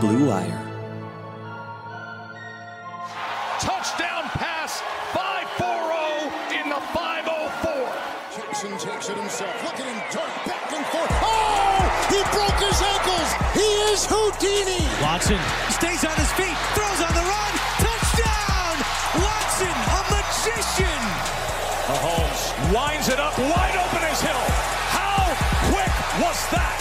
Blue Wire. Touchdown pass, 5-4-0 in the 504. Jackson takes it himself. Look at him dart back and forth. Oh! He broke his ankles. He is Houdini. Watson stays on his feet, throws on the run. Touchdown! Watson, a magician. Mahomes winds it up, wide open as Hill. How quick was that?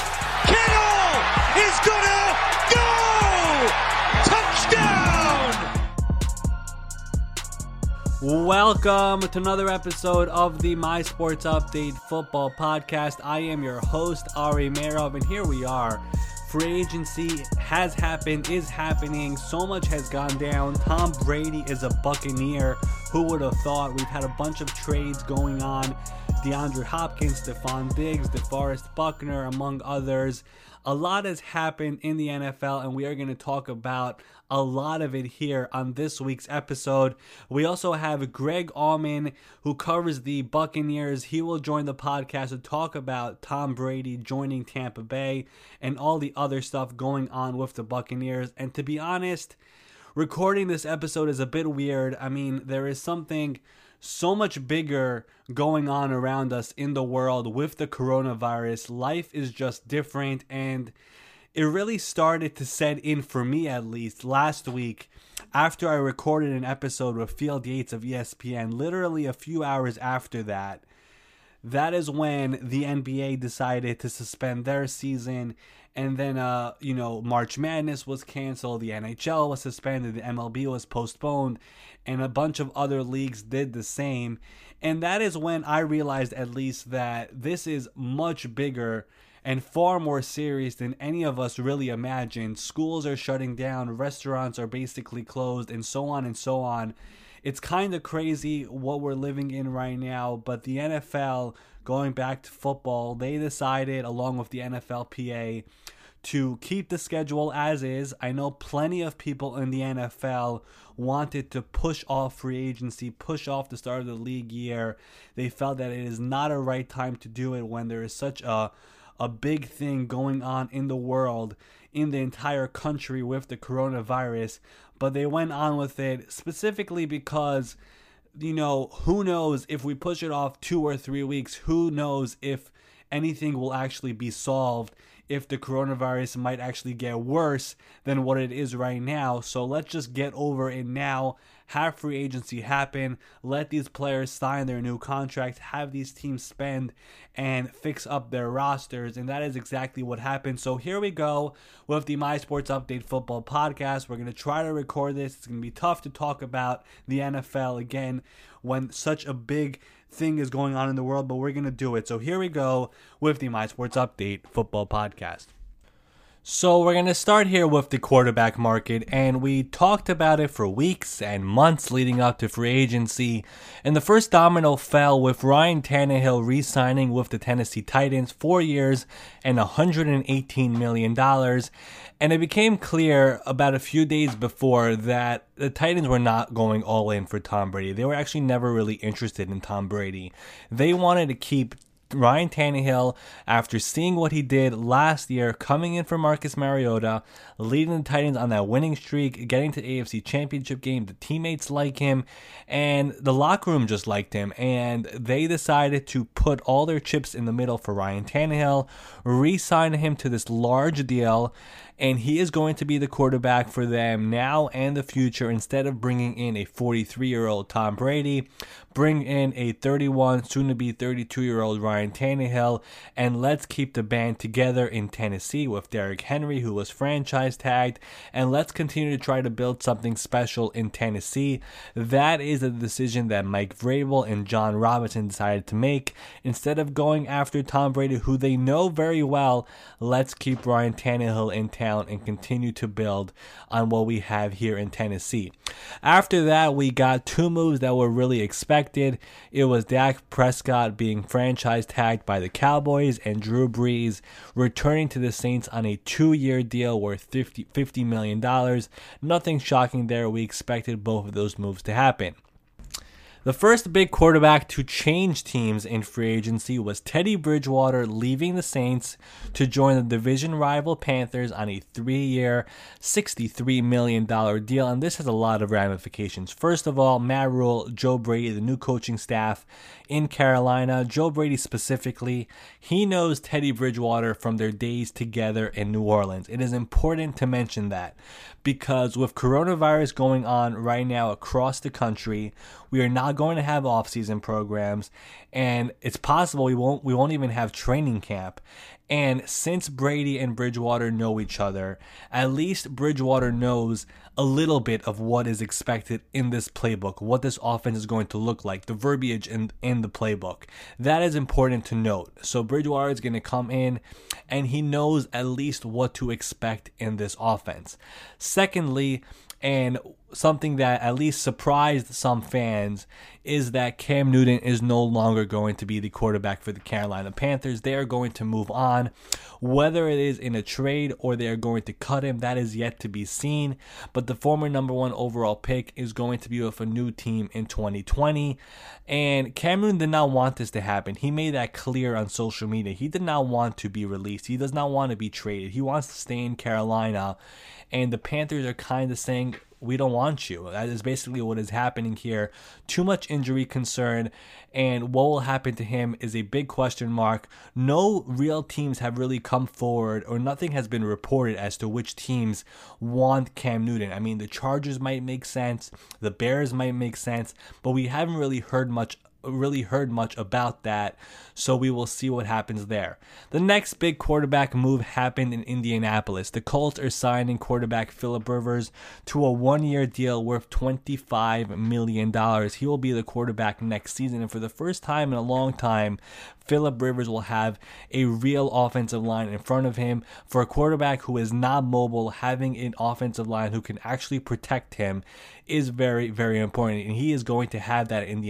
Welcome to another episode of the My Sports Update Football Podcast. I am your host, Ari Meirov, and here we are. Free agency has happened, is happening. So much has gone down. Tom Brady is a Buccaneer. Who would have thought? We've had a bunch of trades going on. DeAndre Hopkins, Stefon Diggs, DeForest Buckner, among others. A lot has happened in the NFL, and we are going to talk about a lot of it here on this week's episode. We also have Greg Auman, who covers the Buccaneers. He will join the podcast to talk about Tom Brady joining Tampa Bay and all the other stuff going on with the Buccaneers. And to be honest, recording this episode is a bit weird. I mean, there is something so much bigger going on around us in the world with the coronavirus. Life is just different and it really started to set in for me at least last week after I recorded an episode with Field Yates of ESPN literally a few hours after that. That is when the NBA decided to suspend their season and then uh you know March Madness was canceled, the NHL was suspended, the MLB was postponed, and a bunch of other leagues did the same. And that is when I realized at least that this is much bigger and far more serious than any of us really imagined. Schools are shutting down, restaurants are basically closed, and so on and so on. It's kind of crazy what we're living in right now, but the NFL, going back to football, they decided, along with the NFLPA, to keep the schedule as is. I know plenty of people in the NFL wanted to push off free agency, push off the start of the league year. They felt that it is not a right time to do it when there is such a a big thing going on in the world, in the entire country with the coronavirus. But they went on with it specifically because, you know, who knows if we push it off two or three weeks, who knows if anything will actually be solved if the coronavirus might actually get worse than what it is right now. So let's just get over it now. Have free agency happen. Let these players sign their new contracts. Have these teams spend and fix up their rosters. And that is exactly what happened. So here we go with the My Sports Update Football Podcast. We're going to try to record this. It's going to be tough to talk about the NFL again when such a big thing is going on in the world, but we're going to do it. So here we go with the My Sports Update Football Podcast. So we're going to start here with the quarterback market, and we talked about it for weeks and months leading up to free agency. And the first domino fell with Ryan Tannehill re-signing with the Tennessee Titans, four years and 118 million dollars. And it became clear about a few days before that the Titans were not going all in for Tom Brady. They were actually never really interested in Tom Brady. They wanted to keep Ryan Tannehill, after seeing what he did last year, coming in for Marcus Mariota, leading the Titans on that winning streak, getting to the AFC Championship game, the teammates like him, and the locker room just liked him, and they decided to put all their chips in the middle for Ryan Tannehill, re-sign him to this large deal, and he is going to be the quarterback for them now and the future instead of bringing in a 43 year old Tom Brady. Bring in a 31, soon to be 32 year old Ryan Tannehill, and let's keep the band together in Tennessee with Derrick Henry, who was franchise tagged, and let's continue to try to build something special in Tennessee. That is a decision that Mike Vrabel and Jon Robinson decided to make. Instead of going after Tom Brady, who they know very well, let's keep Ryan Tannehill in and continue to build on what we have here in Tennessee. After that, we got two moves that were really expected. It was Dak Prescott being franchise tagged by the Cowboys and Drew Brees returning to the Saints on a two year deal worth 50, $50 million. Nothing shocking there. We expected both of those moves to happen. The first big quarterback to change teams in free agency was Teddy Bridgewater leaving the Saints to join the division rival Panthers on a three year, $63 million deal. And this has a lot of ramifications. First of all, Matt Rhule, Joe Brady, the new coaching staff in Carolina, Joe Brady specifically, he knows Teddy Bridgewater from their days together in New Orleans. It is important to mention that because with coronavirus going on right now across the country, we are not going to have off-season programs and it's possible we won't we won't even have training camp. And since Brady and Bridgewater know each other, at least Bridgewater knows a little bit of what is expected in this playbook, what this offense is going to look like, the verbiage in, in the playbook. That is important to note. So Bridgewater is going to come in and he knows at least what to expect in this offense. Secondly, and something that at least surprised some fans is that Cam Newton is no longer going to be the quarterback for the Carolina Panthers. They are going to move on. Whether it is in a trade or they are going to cut him, that is yet to be seen. But the former number one overall pick is going to be with a new team in 2020. And Cam Newton did not want this to happen. He made that clear on social media. He did not want to be released, he does not want to be traded. He wants to stay in Carolina. And the Panthers are kind of saying, we don't want you. That is basically what is happening here. Too much injury concern, and what will happen to him is a big question mark. No real teams have really come forward, or nothing has been reported as to which teams want Cam Newton. I mean, the Chargers might make sense, the Bears might make sense, but we haven't really heard much really heard much about that, so we will see what happens there. The next big quarterback move happened in Indianapolis. The Colts are signing quarterback Philip Rivers to a one year deal worth $25 million. He will be the quarterback next season, and for the first time in a long time, Philip Rivers will have a real offensive line in front of him. For a quarterback who is not mobile, having an offensive line who can actually protect him is very, very important. And he is going to have that in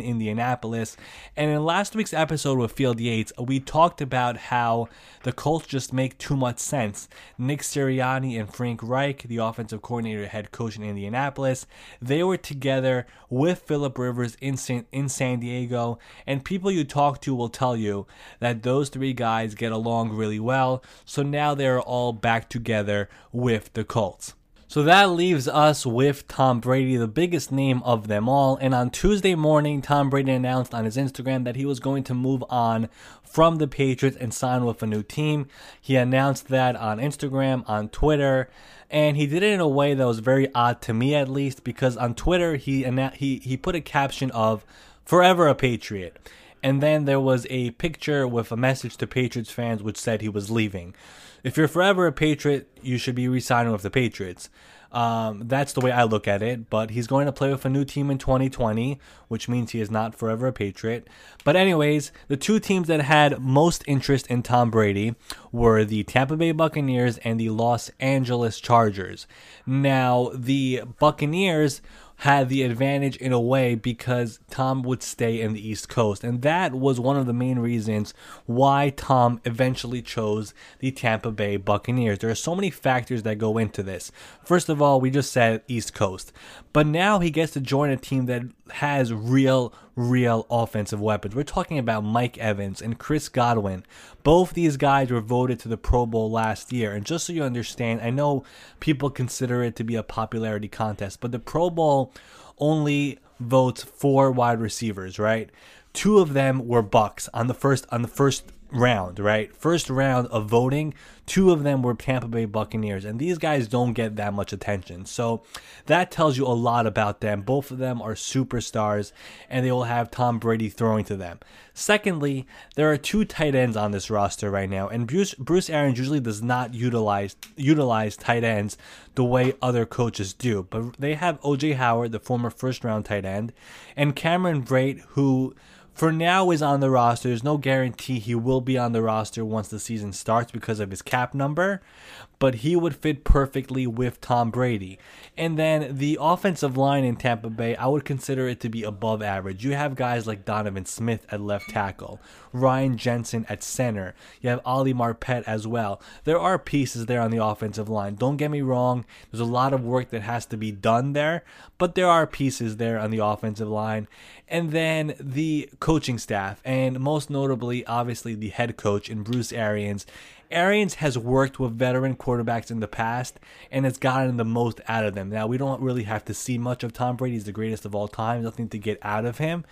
Indianapolis. And in last week's episode with Field Yates, we talked about how the Colts just make too much sense. Nick Sirianni and Frank Reich, the offensive coordinator, head coach in Indianapolis, they were together with Philip Rivers in San, in San Diego. And people you talk to will tell you that those three guys get along really well. So now they're all back together with the Colts. So that leaves us with Tom Brady, the biggest name of them all. And on Tuesday morning, Tom Brady announced on his Instagram that he was going to move on from the Patriots and sign with a new team. He announced that on Instagram, on Twitter, and he did it in a way that was very odd to me at least because on Twitter he he he put a caption of "Forever a Patriot." And then there was a picture with a message to Patriots fans which said he was leaving. If you're forever a Patriot, you should be re-signing with the Patriots. Um, that's the way I look at it. But he's going to play with a new team in 2020, which means he is not forever a Patriot. But, anyways, the two teams that had most interest in Tom Brady were the Tampa Bay Buccaneers and the Los Angeles Chargers. Now, the Buccaneers had the advantage in a way because Tom would stay in the East Coast. And that was one of the main reasons why Tom eventually chose the Tampa Bay Buccaneers. There are so many factors that go into this. First of all, we just said East Coast. But now he gets to join a team that has real, real offensive weapons. We're talking about Mike Evans and Chris Godwin. Both these guys were voted to the Pro Bowl last year. And just so you understand, I know people consider it to be a popularity contest, but the Pro Bowl only votes four wide receivers, right? Two of them were Bucks on the first on the first round, right? First round of voting, two of them were Tampa Bay Buccaneers, and these guys don't get that much attention. So that tells you a lot about them. Both of them are superstars, and they will have Tom Brady throwing to them. Secondly, there are two tight ends on this roster right now, and Bruce Bruce Arians usually does not utilize utilize tight ends the way other coaches do. But they have OJ Howard, the former first round tight end, and Cameron Brate, who for now is on the roster. There's no guarantee he will be on the roster once the season starts because of his cap number. But he would fit perfectly with Tom Brady. And then the offensive line in Tampa Bay, I would consider it to be above average. You have guys like Donovan Smith at left tackle, Ryan Jensen at center. You have Ali Marpet as well. There are pieces there on the offensive line. Don't get me wrong, there's a lot of work that has to be done there, but there are pieces there on the offensive line. And then the coaching staff, and most notably, obviously, the head coach in Bruce Arians. Arians has worked with veteran quarterbacks in the past and has gotten the most out of them. Now, we don't really have to see much of Tom Brady. He's the greatest of all time. Nothing to get out of him.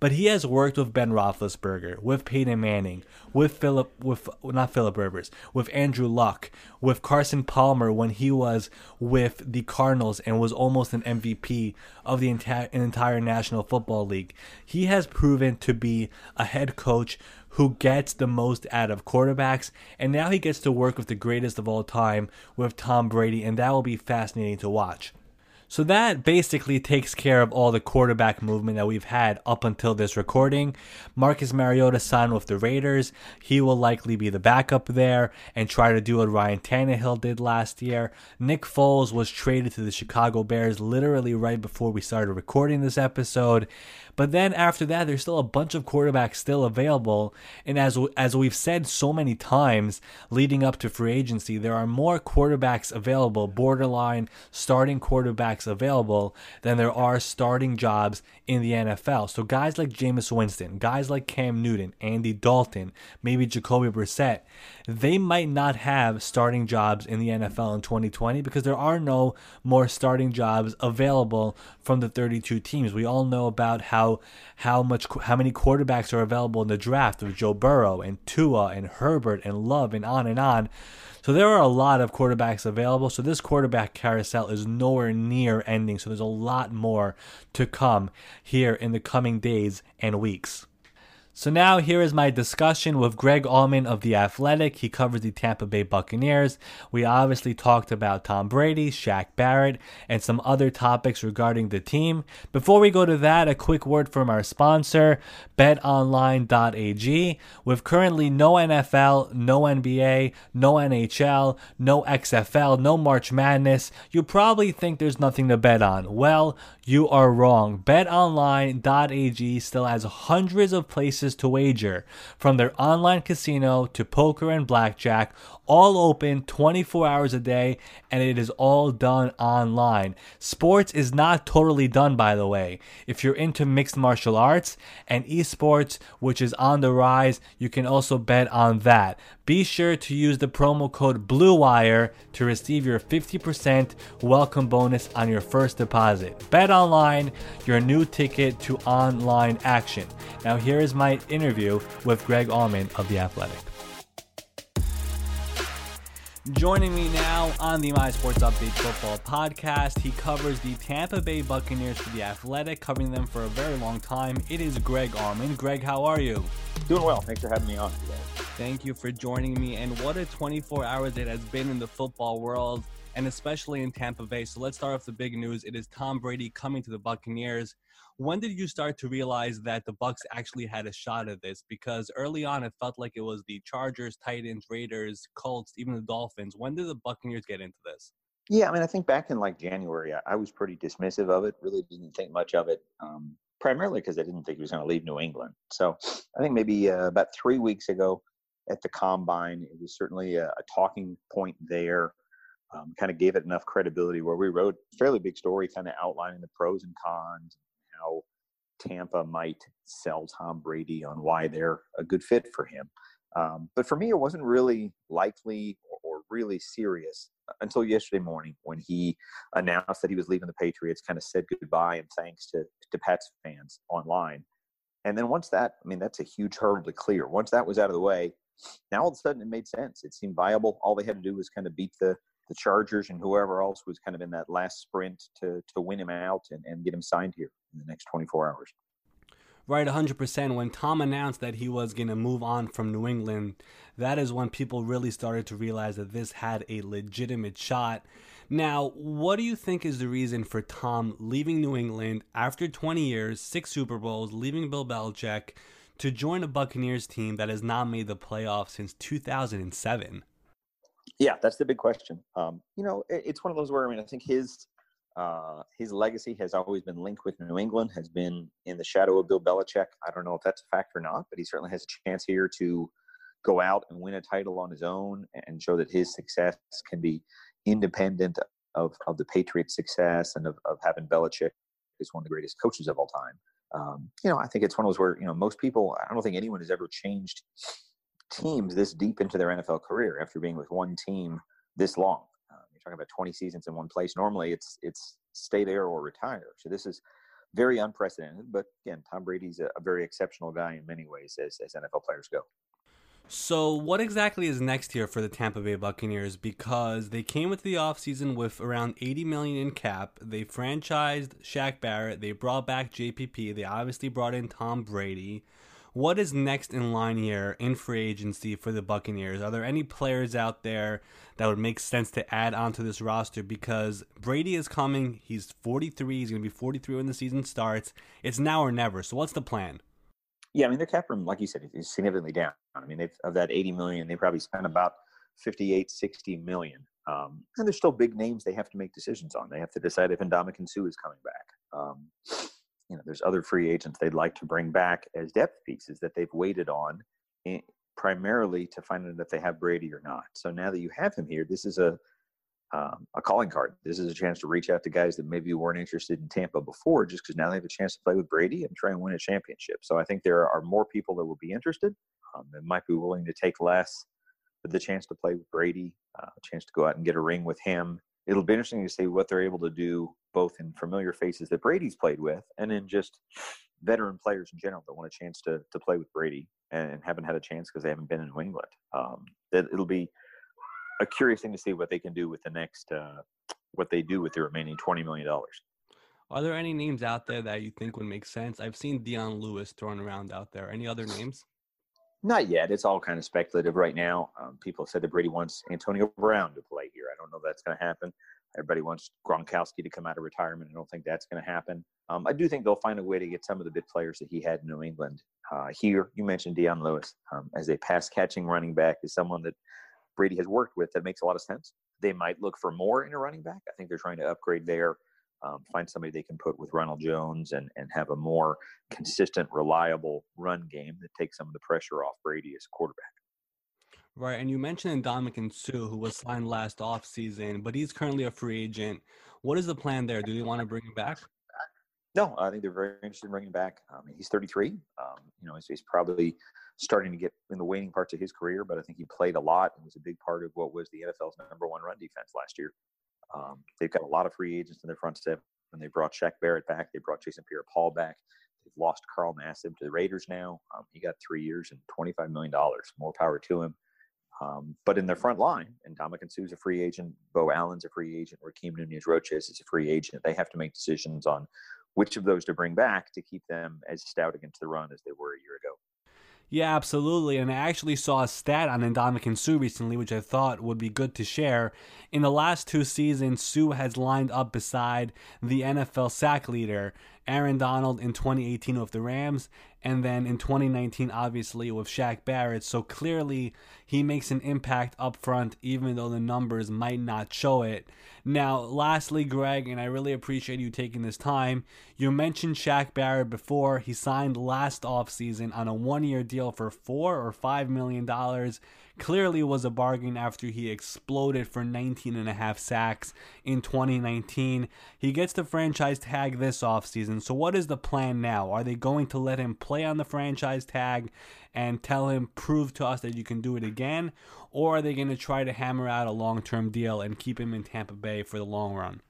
But he has worked with Ben Roethlisberger, with Peyton Manning, with Philip, with not Philip Rivers, with Andrew Luck, with Carson Palmer when he was with the Cardinals and was almost an MVP of the entire, entire National Football League. He has proven to be a head coach who gets the most out of quarterbacks, and now he gets to work with the greatest of all time with Tom Brady, and that will be fascinating to watch. So that basically takes care of all the quarterback movement that we've had up until this recording. Marcus Mariota signed with the Raiders. He will likely be the backup there and try to do what Ryan Tannehill did last year. Nick Foles was traded to the Chicago Bears literally right before we started recording this episode. But then after that, there's still a bunch of quarterbacks still available. And as as we've said so many times leading up to free agency, there are more quarterbacks available, borderline starting quarterbacks available than there are starting jobs in the NFL. So guys like Jameis Winston, guys like Cam Newton, Andy Dalton, maybe Jacoby Brissett, they might not have starting jobs in the NFL in 2020 because there are no more starting jobs available from the 32 teams. We all know about how how much how many quarterbacks are available in the draft with Joe Burrow and Tua and Herbert and Love and on and on. So there are a lot of quarterbacks available. So this quarterback carousel is nowhere near ending. So there's a lot more to come here in the coming days and weeks. So now here is my discussion with Greg Auman of The Athletic. He covers the Tampa Bay Buccaneers. We obviously talked about Tom Brady, Shaq Barrett, and some other topics regarding the team. Before we go to that, a quick word from our sponsor, betonline.ag. With currently no NFL, no NBA, no NHL, no XFL, no March Madness, you probably think there's nothing to bet on. Well, you are wrong. BetOnline.ag still has hundreds of places to wager, from their online casino to poker and blackjack, all open 24 hours a day, and it is all done online. Sports is not totally done, by the way. If you're into mixed martial arts and esports, which is on the rise, you can also bet on that. Be sure to use the promo code BLUEWIRE to receive your 50% welcome bonus on your first deposit. Bet online, your new ticket to online action. Now, here is my interview with Greg Auman of The Athletic. Joining me now on the My Sports Update Football podcast, he covers the Tampa Bay Buccaneers for the Athletic, covering them for a very long time. It is Greg Auman. Greg, how are you? Doing well. Thanks for having me on today. Thank you for joining me. And what a 24 hours it has been in the football world, and especially in Tampa Bay. So let's start off the big news. It is Tom Brady coming to the Buccaneers when did you start to realize that the Bucks actually had a shot at this? Because early on, it felt like it was the Chargers, Titans, Raiders, Colts, even the Dolphins. When did the Buccaneers get into this? Yeah, I mean, I think back in like January, I, I was pretty dismissive of it. Really didn't think much of it, um, primarily because I didn't think he was going to leave New England. So I think maybe uh, about three weeks ago at the combine, it was certainly a, a talking point there. Um, kind of gave it enough credibility where we wrote fairly big story, kind of outlining the pros and cons, Tampa might sell Tom Brady on why they're a good fit for him. Um, but for me, it wasn't really likely or, or, really serious until yesterday morning when he announced that he was leaving the Patriots, kind of said goodbye and thanks to, to Pats fans online. And then once that, I mean, that's a huge hurdle to clear. Once that was out of the way, now all of a sudden it made sense. It seemed viable. All they had to do was kind of beat the the Chargers and whoever else was kind of in that last sprint to to win him out and, and get him signed here in the next 24 hours. Right, 100%. When Tom announced that he was going to move on from New England, that is when people really started to realize that this had a legitimate shot. Now, what do you think is the reason for Tom leaving New England after 20 years, six Super Bowls, leaving Bill Belichick to join a Buccaneers team that has not made the playoffs since 2007? Yeah, that's the big question. Um, you know, it, it's one of those where I mean, I think his uh, his legacy has always been linked with New England, has been in the shadow of Bill Belichick. I don't know if that's a fact or not, but he certainly has a chance here to go out and win a title on his own and show that his success can be independent of, of the Patriots' success and of, of having Belichick as one of the greatest coaches of all time. Um, you know, I think it's one of those where, you know, most people, I don't think anyone has ever changed teams this deep into their NFL career after being with one team this long. Uh, you're talking about 20 seasons in one place. Normally, it's it's stay there or retire. So this is very unprecedented. But again, Tom Brady's a, a very exceptional guy in many ways, as, as NFL players go. So, what exactly is next here for the Tampa Bay Buccaneers? Because they came into the offseason with around 80 million in cap. They franchised Shaq Barrett. They brought back JPP. They obviously brought in Tom Brady. What is next in line here in free agency for the Buccaneers? Are there any players out there that would make sense to add onto this roster? Because Brady is coming. He's 43. He's going to be 43 when the season starts. It's now or never. So, what's the plan? Yeah, I mean their cap room, like you said, is significantly down. I mean, they've of that 80 million, they probably spent about 58, 60 million. Um, and there's still big names they have to make decisions on. They have to decide if Ndamukong Suh is coming back. Um, you know, there's other free agents they'd like to bring back as depth pieces that they've waited on, in, primarily to find out if they have Brady or not. So now that you have him here, this is a um, a calling card. This is a chance to reach out to guys that maybe weren't interested in Tampa before, just because now they have a chance to play with Brady and try and win a championship. So I think there are more people that will be interested um, that might be willing to take less, but the chance to play with Brady, uh, a chance to go out and get a ring with him. It'll be interesting to see what they're able to do, both in familiar faces that Brady's played with, and in just veteran players in general that want a chance to to play with Brady and haven't had a chance because they haven't been in New England. Um, that it'll be a curious thing to see what they can do with the next uh, what they do with the remaining twenty million dollars. Are there any names out there that you think would make sense? I've seen Dion Lewis thrown around out there. Any other names? Not yet. It's all kind of speculative right now. Um, people said that Brady wants Antonio Brown to play here. I don't know if that's going to happen. Everybody wants Gronkowski to come out of retirement. I don't think that's going to happen. Um, I do think they'll find a way to get some of the big players that he had in New England uh, here. You mentioned Dion Lewis um, as a pass catching running back is someone that Brady has worked with that makes a lot of sense. They might look for more in a running back. I think they're trying to upgrade there, um, find somebody they can put with Ronald Jones and, and have a more consistent, reliable run game that takes some of the pressure off Brady as quarterback. Right, and you mentioned Ndamukong Suh, who was signed last offseason, but he's currently a free agent. What is the plan there? Do they want to bring him back? No, I think they're very interested in bringing him back. Um, he's 33. Um, you know, he's, he's, probably starting to get in the waning parts of his career, but I think he played a lot and was a big part of what was the NFL's number one run defense last year. Um, they've got a lot of free agents in their front seven. And they brought Shaq Barrett back. They brought Jason Pierre-Paul back. They've lost Carl Nassib to the Raiders now. Um, he got three years and $25 million. More power to him. Um, but in their front line, and Ndamukong Suh's a free agent, Beau Allen's a free agent, Rakeem Nunez-Roches is a free agent. They have to make decisions on which of those to bring back to keep them as stout against the run as they were a year ago. Yeah, absolutely. And I actually saw a stat on Ndamukong Suh recently, which I thought would be good to share. In the last two seasons, Suh has lined up beside the NFL sack leader, Aaron Donald, in 2018 with the Rams, and then in 2019, obviously, with Shaq Barrett. So clearly, he makes an impact up front, even though the numbers might not show it. Now, lastly, Greg, and I really appreciate you taking this time. You mentioned Shaq Barrett before. He signed last offseason on a one year deal for four or five million dollars clearly was a bargain after he exploded for 19 and a half sacks in 2019. He gets the franchise tag this offseason. So what is the plan now? Are they going to let him play on the franchise tag and tell him prove to us that you can do it again or are they going to try to hammer out a long-term deal and keep him in Tampa Bay for the long run?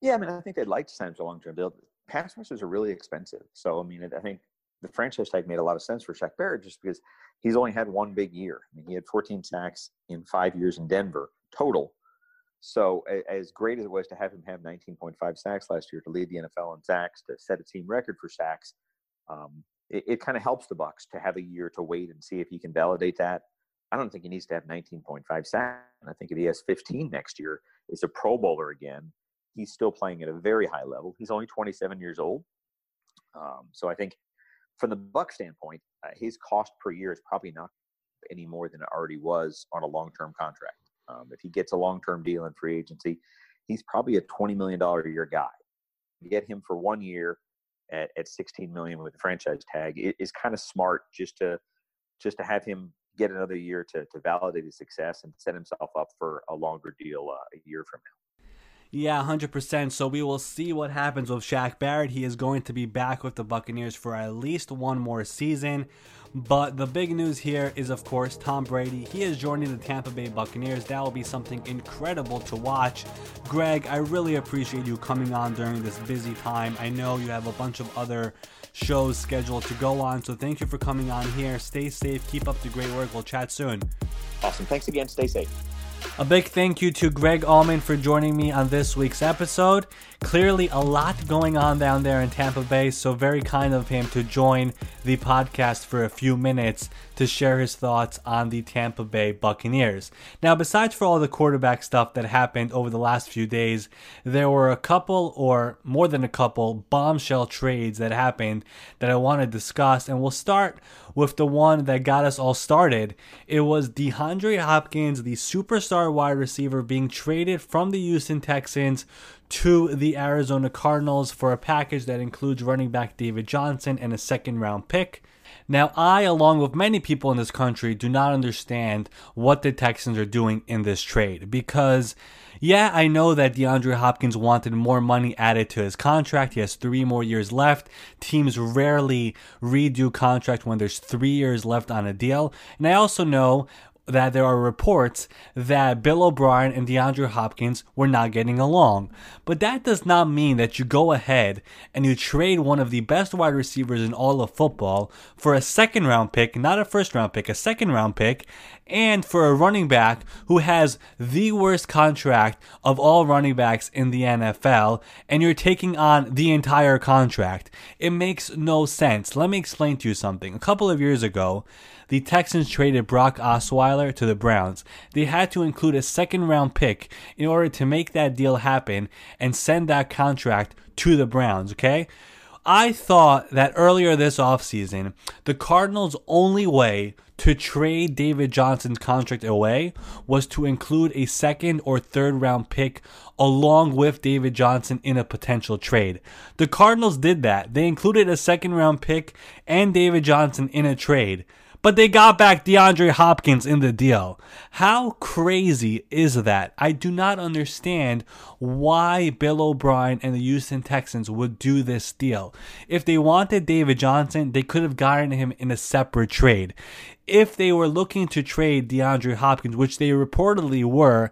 Yeah, I mean, I think they'd like to sign him to a long-term deal. Pass rushers are really expensive. So, I mean, I think the franchise tag made a lot of sense for Shaq Barrett just because he's only had one big year. I mean, he had 14 sacks in five years in Denver total. So, as great as it was to have him have 19.5 sacks last year to lead the NFL in sacks, to set a team record for sacks, um, it, it kind of helps the Bucks to have a year to wait and see if he can validate that. I don't think he needs to have 19.5 sacks. I think if he has 15 next year, is a Pro Bowler again. He's still playing at a very high level. He's only 27 years old. Um, so I think from the Buck standpoint, uh, his cost per year is probably not any more than it already was on a long-term contract. Um, if he gets a long term deal in free agency, he's probably a $20 million a year guy. Get him for one year at, at 16 million with the franchise tag it is kind of smart just to just to have him get another year to, to validate his success and set himself up for a longer deal uh, a year from now. Yeah, 100%. So we will see what happens with Shaq Barrett. He is going to be back with the Buccaneers for at least one more season. But the big news here is, of course, Tom Brady. He is joining the Tampa Bay Buccaneers. That will be something incredible to watch. Greg, I really appreciate you coming on during this busy time. I know you have a bunch of other shows scheduled to go on, so thank you for coming on here. Stay safe, keep up the great work. We'll chat soon. Awesome. Thanks again. Stay safe. A big thank you to Greg Auman for joining me on this week's episode. Clearly, a lot going on down there in Tampa Bay, so very kind of him to join the podcast for a few minutes to share his thoughts on the Tampa Bay Buccaneers. Now, besides for all the quarterback stuff that happened over the last few days, there were a couple or more than a couple bombshell trades that happened that I want to discuss, and we'll start with the one that got us all started. It was DeAndre Hopkins, the superstar wide receiver, being traded from the Houston Texans to the Arizona Cardinals for a package that includes running back David Johnson and a second round pick. Now, I, along with many people in this country, do not understand what the Texans are doing in this trade because, yeah, I know that DeAndre Hopkins wanted more money added to his contract. He has three more years left. Teams rarely redo contract when there's three years left on a deal. And I also know that there are reports that Bill O'Brien and DeAndre Hopkins were not getting along. But that does not mean that you go ahead and you trade one of the best wide receivers in all of football for a second round pick, not a first round pick, a second round pick, and for a running back who has the worst contract of all running backs in the NFL, and you're taking on the entire contract. It makes no sense. Let me explain to you something. A couple of years ago, the Texans traded Brock Osweiler to the Browns. They had to include a second round pick in order to make that deal happen and send that contract to the Browns, okay? I thought that earlier this offseason, the Cardinals' only way to trade David Johnson's contract away was to include a second or third round pick along with David Johnson in a potential trade. The Cardinals did that. They included a second round pick and David Johnson in a trade but they got back DeAndre Hopkins in the deal. How crazy is that? I do not understand why Bill O'Brien and the Houston Texans would do this deal. If they wanted David Johnson, they could have gotten him in a separate trade. If they were looking to trade DeAndre Hopkins, which they reportedly were,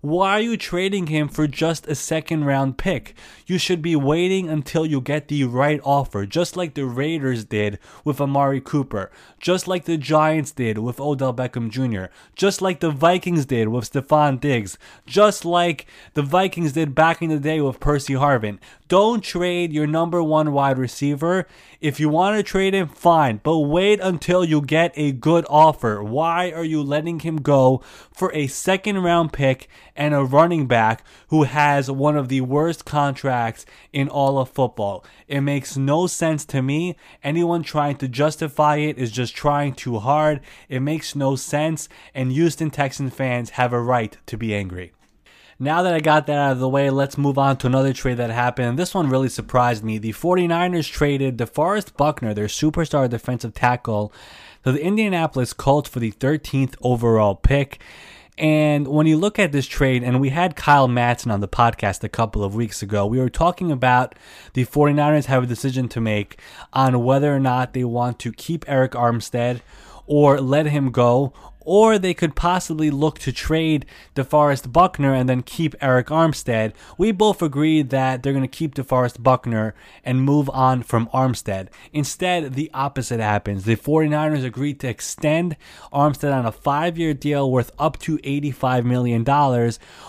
why are you trading him for just a second round pick? You should be waiting until you get the right offer, just like the Raiders did with Amari Cooper, just like the Giants did with Odell Beckham Jr., just like the Vikings did with Stefon Diggs, just like the Vikings did back in the day with Percy Harvin. Don't trade your number one wide receiver. If you want to trade him, fine, but wait until you get a good offer. Why are you letting him go for a second round pick and a running back who has one of the worst contracts in all of football? It makes no sense to me. Anyone trying to justify it is just trying too hard. It makes no sense, and Houston Texans fans have a right to be angry. Now that I got that out of the way, let's move on to another trade that happened. This one really surprised me. The 49ers traded DeForest Buckner, their superstar defensive tackle, to the Indianapolis Colts for the 13th overall pick. And when you look at this trade, and we had Kyle Madson on the podcast a couple of weeks ago, we were talking about the 49ers have a decision to make on whether or not they want to keep Arik Armstead or let him go or they could possibly look to trade DeForest Buckner and then keep Arik Armstead. We both agreed that they're going to keep DeForest Buckner and move on from Armstead. Instead, the opposite happens. The 49ers agreed to extend Armstead on a five year deal worth up to $85 million,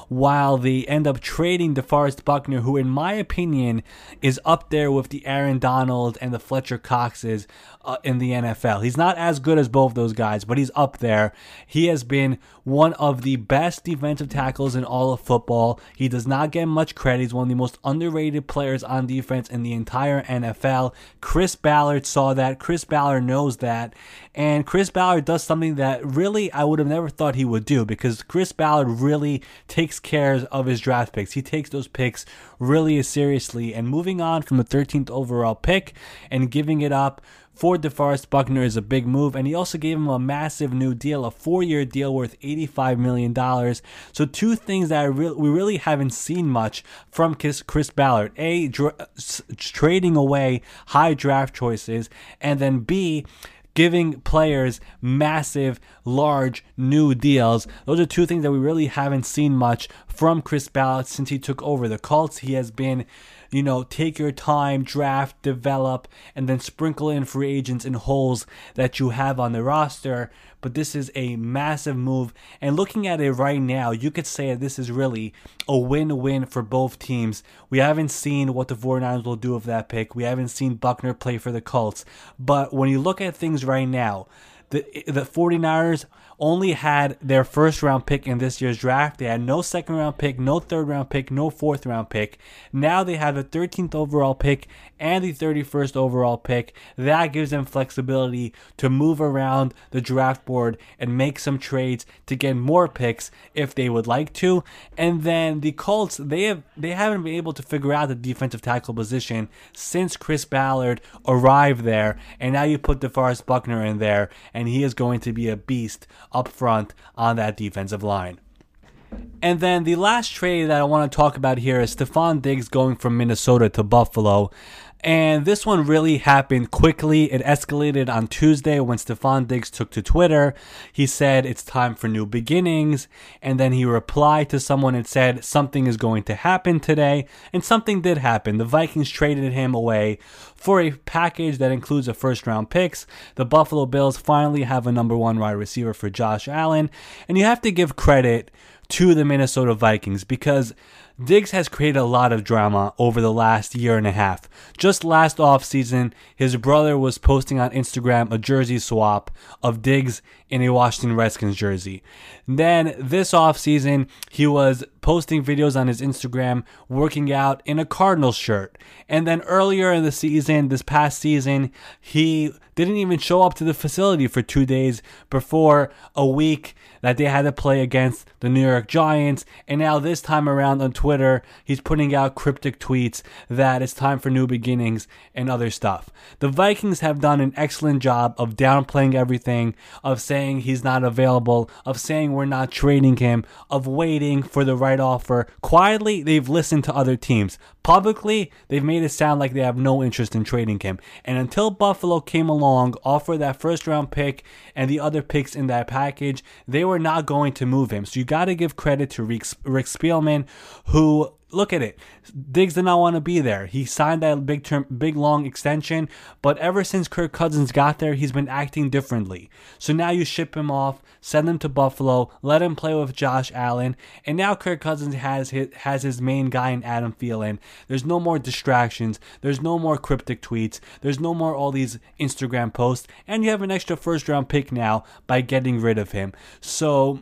while they end up trading DeForest Buckner, who, in my opinion, is up there with the Aaron Donald and the Fletcher Coxes uh, in the NFL. He's not as good as both those guys, but he's up there He has been one of the best defensive tackles in all of football. He does not get much credit. He's one of the most underrated players on defense in the entire NFL. Chris Ballard saw that. Chris Ballard knows that. And Chris Ballard does something that really I would have never thought he would do because Chris Ballard really takes care of his draft picks. He takes those picks really seriously. And moving on from the 13th overall pick and giving it up for DeForest Buckner is a big move, and he also gave him a massive new deal, a four-year deal worth $85 million. So two things that re- we really haven't seen much from Chris, Ballard. A, dra- trading away high draft choices, and then B, giving players massive, large new deals. Those are two things that we really haven't seen much from Chris Ballard since he took over the Colts. He has been you know, take your time, draft, develop, and then sprinkle in free agents in holes that you have on the roster. But this is a massive move. And looking at it right now, you could say this is really a win win for both teams. We haven't seen what the 49ers will do with that pick. We haven't seen Buckner play for the Colts. But when you look at things right now, the the 49ers only had their first round pick in this year's draft. They had no second round pick, no third round pick, no fourth round pick. Now they have the 13th overall pick and the 31st overall pick. That gives them flexibility to move around the draft board and make some trades to get more picks if they would like to. And then the Colts, they have they haven't been able to figure out the defensive tackle position since Chris Ballard arrived there. And now you put DeForest Buckner in there, and he is going to be a beast up front on that defensive line. And then the last trade that I want to talk about here is Stefon Diggs going from Minnesota to Buffalo. And this one really happened quickly. It escalated on Tuesday when Stefon Diggs took to Twitter. He said it's time for new beginnings. And then he replied to someone and said something is going to happen today. And something did happen. The Vikings traded him away for a package that includes a first round picks. The Buffalo Bills finally have a number one wide receiver for Josh Allen. And you have to give credit to the Minnesota Vikings because Diggs has created a lot of drama over the last year and a half. Just last offseason, his brother was posting on Instagram a jersey swap of Diggs in a Washington Redskins jersey. Then this offseason, he was posting videos on his Instagram working out in a Cardinals shirt. And then earlier in the season, this past season, he didn't even show up to the facility for two days before a week that they had to play against the New York Giants. And now, this time around on Twitter, he's putting out cryptic tweets that it's time for new beginnings and other stuff. The Vikings have done an excellent job of downplaying everything, of saying he's not available, of saying we're not trading him, of waiting for the right offer. Quietly, they've listened to other teams. Publicly, they've made it sound like they have no interest in trading him. And until Buffalo came along, offered that first round pick and the other picks in that package, they were not going to move him. So you got to give credit to Rick, Rick Spielman, who look at it. Diggs did not want to be there. He signed that big term, big long extension, but ever since Kirk Cousins got there, he's been acting differently. So now you ship him off, send him to Buffalo, let him play with Josh Allen, and now Kirk Cousins has his, has his main guy in Adam Thielen. There's no more distractions. There's no more cryptic tweets. There's no more all these Instagram posts, and you have an extra first round pick now by getting rid of him. So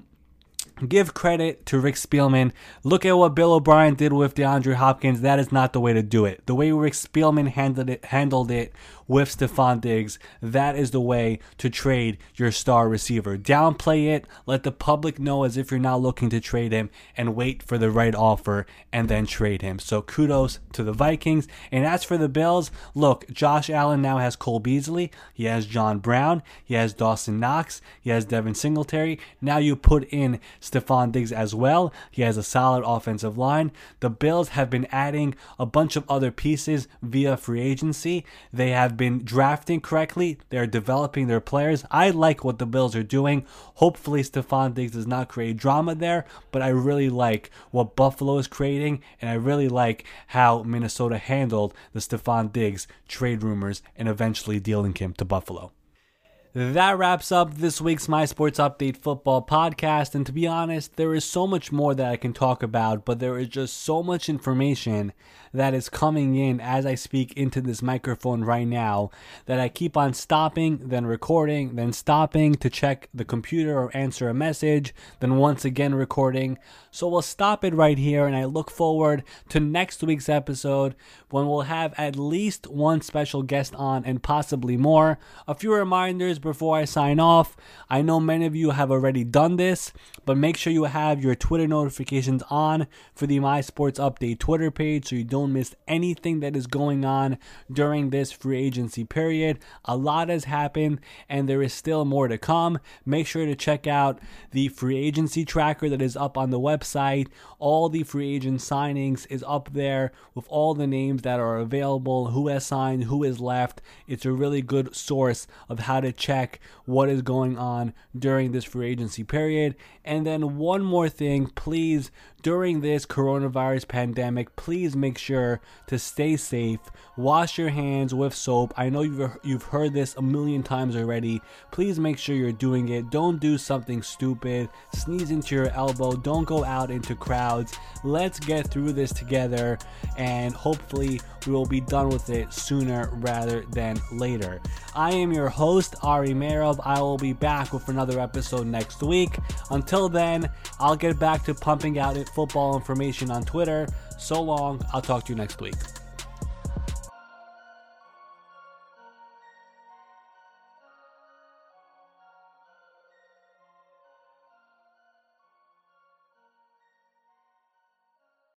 give credit to Rick Spielman. Look at what Bill O'Brien did with DeAndre Hopkins. That is not the way to do it. The way Rick Spielman handled it, handled it with Stefon Diggs, that is the way to trade your star receiver. Downplay it, let the public know as if you're not looking to trade him, and wait for the right offer and then trade him. So kudos to the Vikings. And as for the Bills, look, Josh Allen now has Cole Beasley, he has John Brown, he has Dawson Knox, he has Devin Singletary. Now you put in Stefon Diggs as well. He has a solid offensive line. The Bills have been adding a bunch of other pieces via free agency. They have been drafting correctly. They're developing their players. I like what the Bills are doing. Hopefully, Stefon Diggs does not create drama there, but I really like what Buffalo is creating, and I really like how Minnesota handled the Stefon Diggs trade rumors and eventually dealing him to Buffalo. That wraps up this week's My Sports Update football podcast. And to be honest, there is so much more that I can talk about, but there is just so much information that is coming in as I speak into this microphone right now that I keep on stopping, then recording, then stopping to check the computer or answer a message, then once again recording. So we'll stop it right here, and I look forward to next week's episode when we'll have at least one special guest on and possibly more. A few reminders before I sign off. I know many of you have already done this, but make sure you have your Twitter notifications on for the My Sports Update Twitter page so you don't miss anything that is going on during this free agency period. A lot has happened, and there is still more to come. Make sure to check out the free agency tracker that is up on the website. All the free agent signings is up there with all the names that are available, who has signed, who is left. It's a really good source of how to check what is going on during this free agency period. And then one more thing, please, during this coronavirus pandemic, please make sure to stay safe. Wash your hands with soap. I know you've you've heard this a million times already. Please make sure you're doing it. Don't do something stupid. Sneeze into your elbow. Don't go out into crowds. Let's get through this together and hopefully we will be done with it sooner rather than later. I am your host, Ari Meirov. I will be back with another episode next week. Until then, I'll get back to pumping out football information on Twitter. So long. I'll talk to you next week.